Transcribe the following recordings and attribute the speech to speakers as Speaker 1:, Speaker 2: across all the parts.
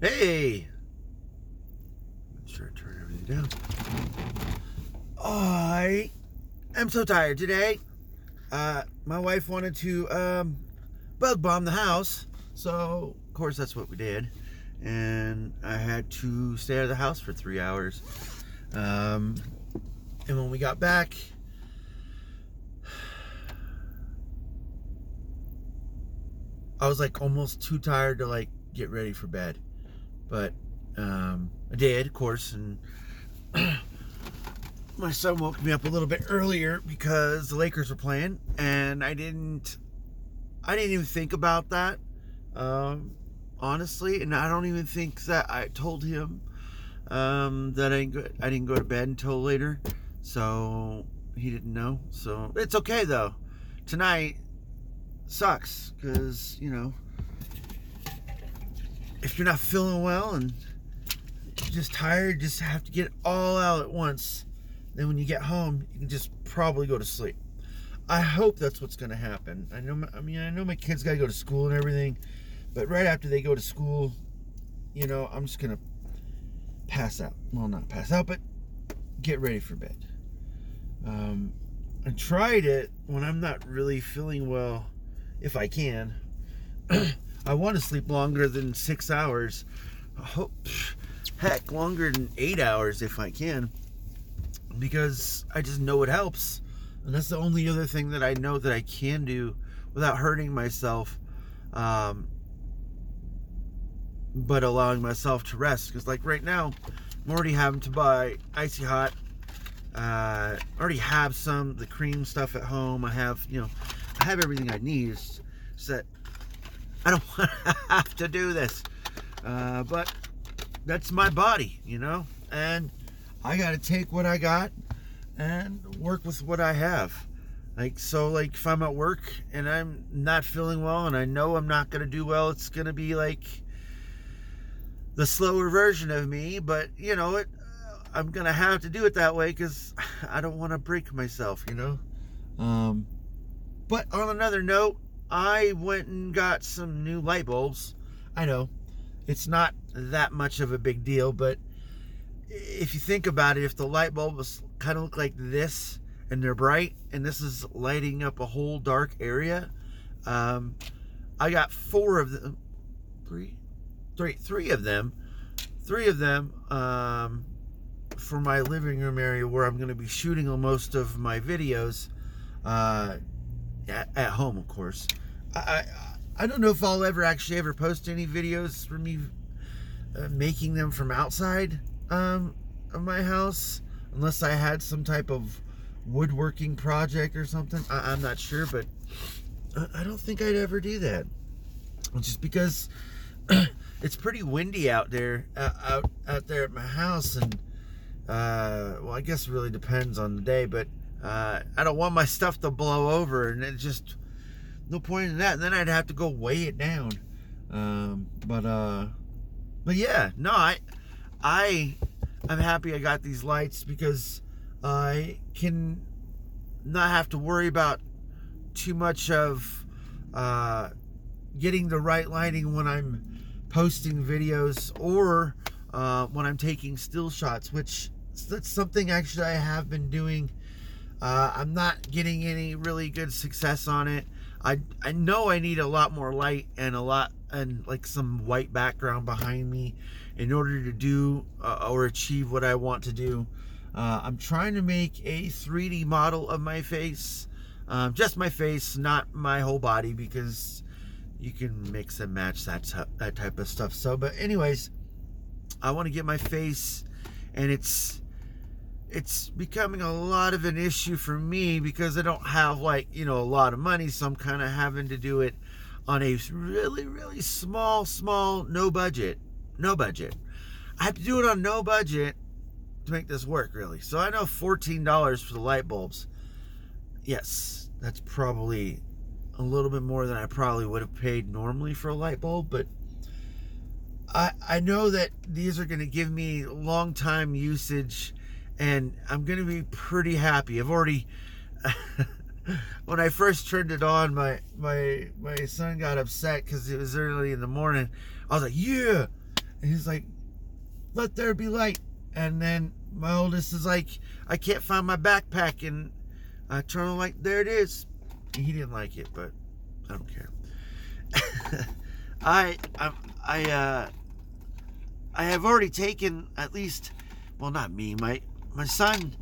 Speaker 1: Hey! Make sure I turn everything down. I am so tired today. Uh, my wife wanted to um, bug bomb the house, so of course that's what we did. And I had to stay out of the house for three hours. Um, and when we got back, I was like almost too tired to like get ready for bed. But um, I did, of course, and my son woke me up a little bit earlier because the Lakers were playing, and I didn't, I didn't even think about that, um, honestly, and I don't even think that I told him um, that I I didn't go to bed until later, so he didn't know. So it's okay though. Tonight sucks because you know if you're not feeling well and you're just tired, just have to get it all out at once. Then when you get home, you can just probably go to sleep. I hope that's what's going to happen. I know. My, I mean, I know my kids got to go to school and everything, but right after they go to school, you know, I'm just going to pass out. Well, not pass out, but get ready for bed. Um, I tried it when I'm not really feeling well, if I can. I want to sleep longer than six hours. Hope, heck, longer than eight hours if I can, because I just know it helps, and that's the only other thing that I know that I can do without hurting myself, um, but allowing myself to rest. Because like right now, I'm already having to buy icy hot. Uh, already have some the cream stuff at home. I have you know, I have everything I need. It's, it's that I don't want to have to do this. Uh, but that's my body, you know? And I got to take what I got and work with what I have. Like, so, like, if I'm at work and I'm not feeling well and I know I'm not going to do well, it's going to be like the slower version of me. But, you know, it, I'm going to have to do it that way because I don't want to break myself, you know? Um, but on another note, I went and got some new light bulbs. I know it's not that much of a big deal, but if you think about it, if the light bulbs kind of look like this and they're bright and this is lighting up a whole dark area, um, I got four of them, three, three, three of them, three of them um, for my living room area where I'm going to be shooting most of my videos. Uh, at, at home, of course. I, I don't know if I'll ever actually ever post any videos for me uh, making them from outside um, of my house, unless I had some type of woodworking project or something. I, am not sure, but I, I don't think I'd ever do that. Just because it's pretty windy out there, uh, out out there at my house, and uh, well, I guess it really depends on the day, but uh, I don't want my stuff to blow over, and it just no point in that. And then I'd have to go weigh it down. Um, but uh, but yeah, no, I I I'm happy I got these lights because I can not have to worry about too much of uh, getting the right lighting when I'm posting videos or uh, when I'm taking still shots, which that's something actually I have been doing uh, I'm not getting any really good success on it. I I know I need a lot more light and a lot and like some white background behind me in order to do uh, or achieve what I want to do. Uh, I'm trying to make a 3D model of my face, um, just my face, not my whole body, because you can mix and match that t- that type of stuff. So, but anyways, I want to get my face, and it's it's becoming a lot of an issue for me because I don't have like, you know, a lot of money. So I'm kind of having to do it on a really, really small, small, no budget. No budget. I have to do it on no budget to make this work, really. So I know $14 for the light bulbs. Yes, that's probably a little bit more than I probably would have paid normally for a light bulb, but I I know that these are going to give me long time usage and I'm to be pretty happy. I've already when I first turned it on, my my my son got upset because it was early in the morning. I was like, yeah, And he's like, let there be light. And then my oldest is like, I can't find my backpack. And I turn on like, there it is. And he didn't like it, but I don't care. I, I, I, uh, I have already taken at least, well, not me, my, my son,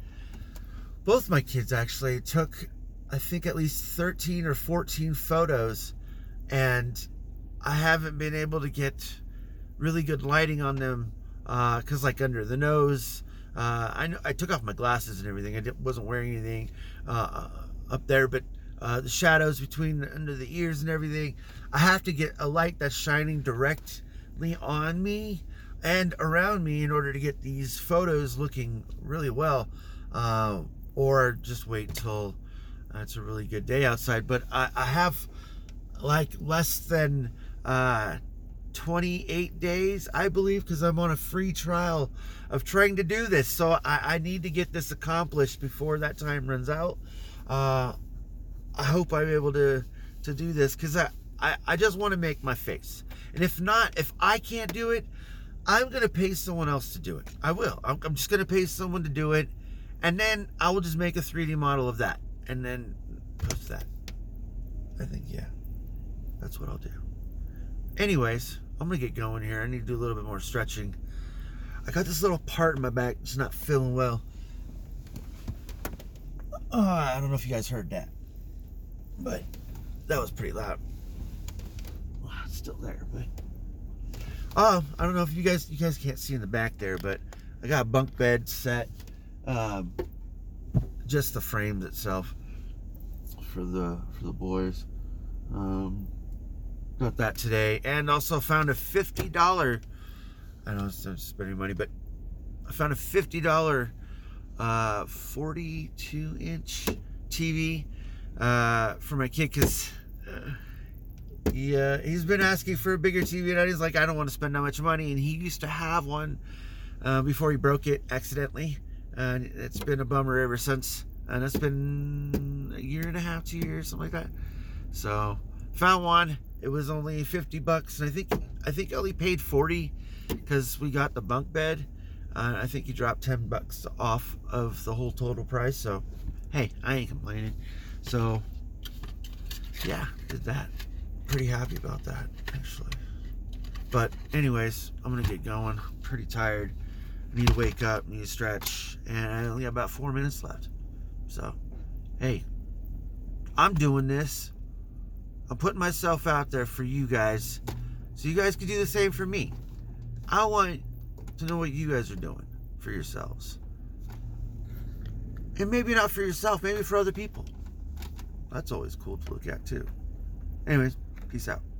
Speaker 1: both my kids actually took, I think at least 13 or 14 photos and I haven't been able to get really good lighting on them because uh, like under the nose. Uh, I, I took off my glasses and everything. I wasn't wearing anything uh, up there but uh, the shadows between under the ears and everything. I have to get a light that's shining directly on me and around me in order to get these photos looking really well uh, or just wait till it's a really good day outside but I, I have like less than uh, 28 days, I believe, because I'm on a free trial of trying to do this. So I, I, need to get this accomplished before that time runs out. Uh, I hope I'm able to to do this because I, I, I just want to make my face. And if not, if I can't do it, I'm going to pay someone else to do it. I will. I'm, just going to pay someone to do it. And then I will just make a 3D model of that and then post that. I think, yeah. That's what I'll do. Anyways, I'm gonna get going here. I need to do a little bit more stretching. I got this little part in my back that's not feeling well. Uh, I don't know if you guys heard that, but that was pretty loud. Well, it's still there, but oh, I don't know if you guys you guys can't see in the back there, but I got a bunk bed set. Um, just the frames itself for the for the boys. Um, got that today, and also found a fifty dollar. I don't know I'm spending money, but I found a fifty dollar, uh, forty-two inch TV uh, for my kid because. Uh, yeah, he's been asking for a bigger TV, and he's like, I don't want to spend that much money. And he used to have one uh, before he broke it accidentally, and it's been a bummer ever since. And it's been a year and a half, two years, something like that. So found one. It was only 50 bucks, and I think I think only paid 40 because we got the bunk bed. Uh, I think he dropped 10 bucks off of the whole total price. So, hey, I ain't complaining. So, yeah, did that. Pretty happy about that, actually. But, anyways, I'm gonna get going. I'm pretty tired. I need to wake up, need to stretch, and I only got about four minutes left. So, hey, I'm doing this. I'm putting myself out there for you guys so you guys can do the same for me. I want to know what you guys are doing for yourselves. And maybe not for yourself, maybe for other people. That's always cool to look at too. Anyways, peace out.